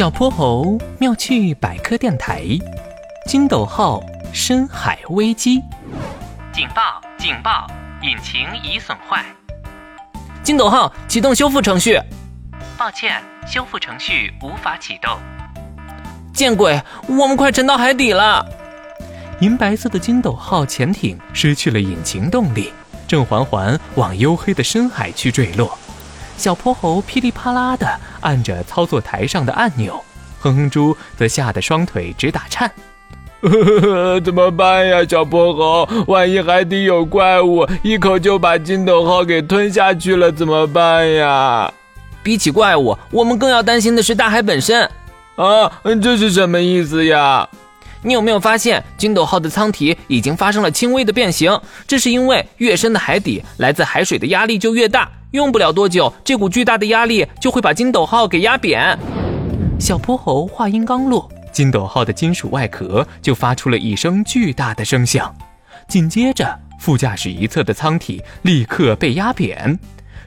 小泼猴妙趣百科电台，金斗号深海危机，警报！警报！引擎已损坏。金斗号启动修复程序。抱歉，修复程序无法启动。见鬼，我们快沉到海底了！银白色的金斗号潜艇失去了引擎动力，正缓缓往黝黑的深海去坠落。小泼猴噼里啪啦地按着操作台上的按钮，哼哼猪则吓得双腿直打颤。怎么办呀，小泼猴？万一海底有怪物，一口就把金斗号给吞下去了，怎么办呀？比起怪物，我们更要担心的是大海本身。啊，这是什么意思呀？你有没有发现，金斗号的舱体已经发生了轻微的变形？这是因为越深的海底，来自海水的压力就越大。用不了多久，这股巨大的压力就会把金斗号给压扁。小泼猴话音刚落，金斗号的金属外壳就发出了一声巨大的声响，紧接着副驾驶一侧的舱体立刻被压扁，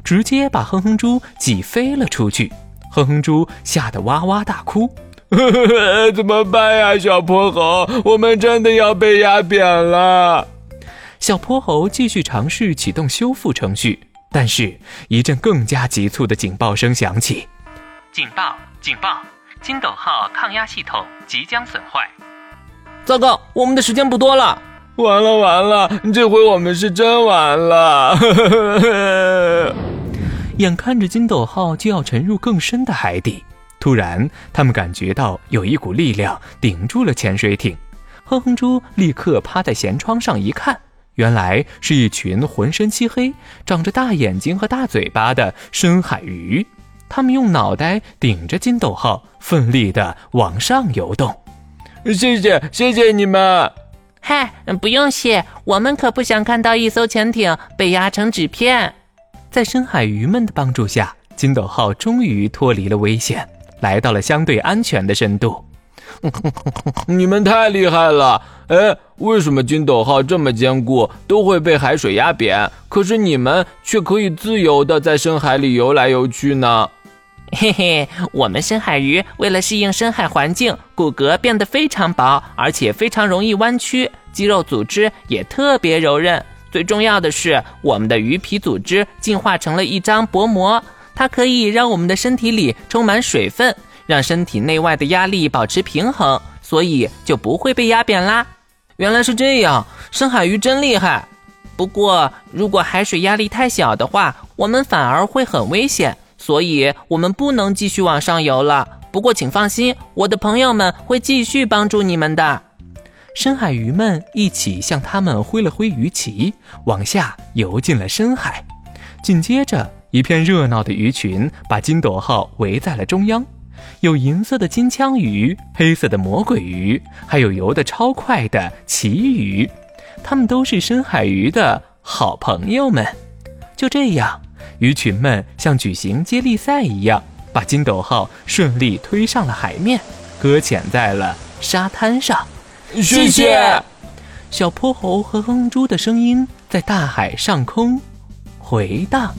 直接把哼哼猪挤飞了出去。哼哼猪吓得哇哇大哭：“ 怎么办呀，小泼猴？我们真的要被压扁了！”小泼猴继续尝试启动修复程序。但是，一阵更加急促的警报声响起。警报！警报！金斗号抗压系统即将损坏。糟糕，我们的时间不多了！完了完了，这回我们是真完了！眼看着金斗号就要沉入更深的海底，突然，他们感觉到有一股力量顶住了潜水艇。哼哼猪立刻趴在舷窗上一看。原来是一群浑身漆黑、长着大眼睛和大嘴巴的深海鱼，它们用脑袋顶着金斗号，奋力地往上游动。谢谢，谢谢你们！嗨，不用谢，我们可不想看到一艘潜艇被压成纸片。在深海鱼们的帮助下，金斗号终于脱离了危险，来到了相对安全的深度。你们太厉害了！哎，为什么金斗号这么坚固，都会被海水压扁，可是你们却可以自由的在深海里游来游去呢？嘿嘿，我们深海鱼为了适应深海环境，骨骼变得非常薄，而且非常容易弯曲，肌肉组织也特别柔韧。最重要的是，我们的鱼皮组织进化成了一张薄膜，它可以让我们的身体里充满水分。让身体内外的压力保持平衡，所以就不会被压扁啦。原来是这样，深海鱼真厉害。不过，如果海水压力太小的话，我们反而会很危险，所以我们不能继续往上游了。不过，请放心，我的朋友们会继续帮助你们的。深海鱼们一起向他们挥了挥鱼鳍，往下游进了深海。紧接着，一片热闹的鱼群把金斗号围在了中央。有银色的金枪鱼，黑色的魔鬼鱼，还有游得超快的旗鱼，它们都是深海鱼的好朋友们。就这样，鱼群们像举行接力赛一样，把金斗号顺利推上了海面，搁浅在了沙滩上。谢谢，小泼猴和哼猪的声音在大海上空回荡。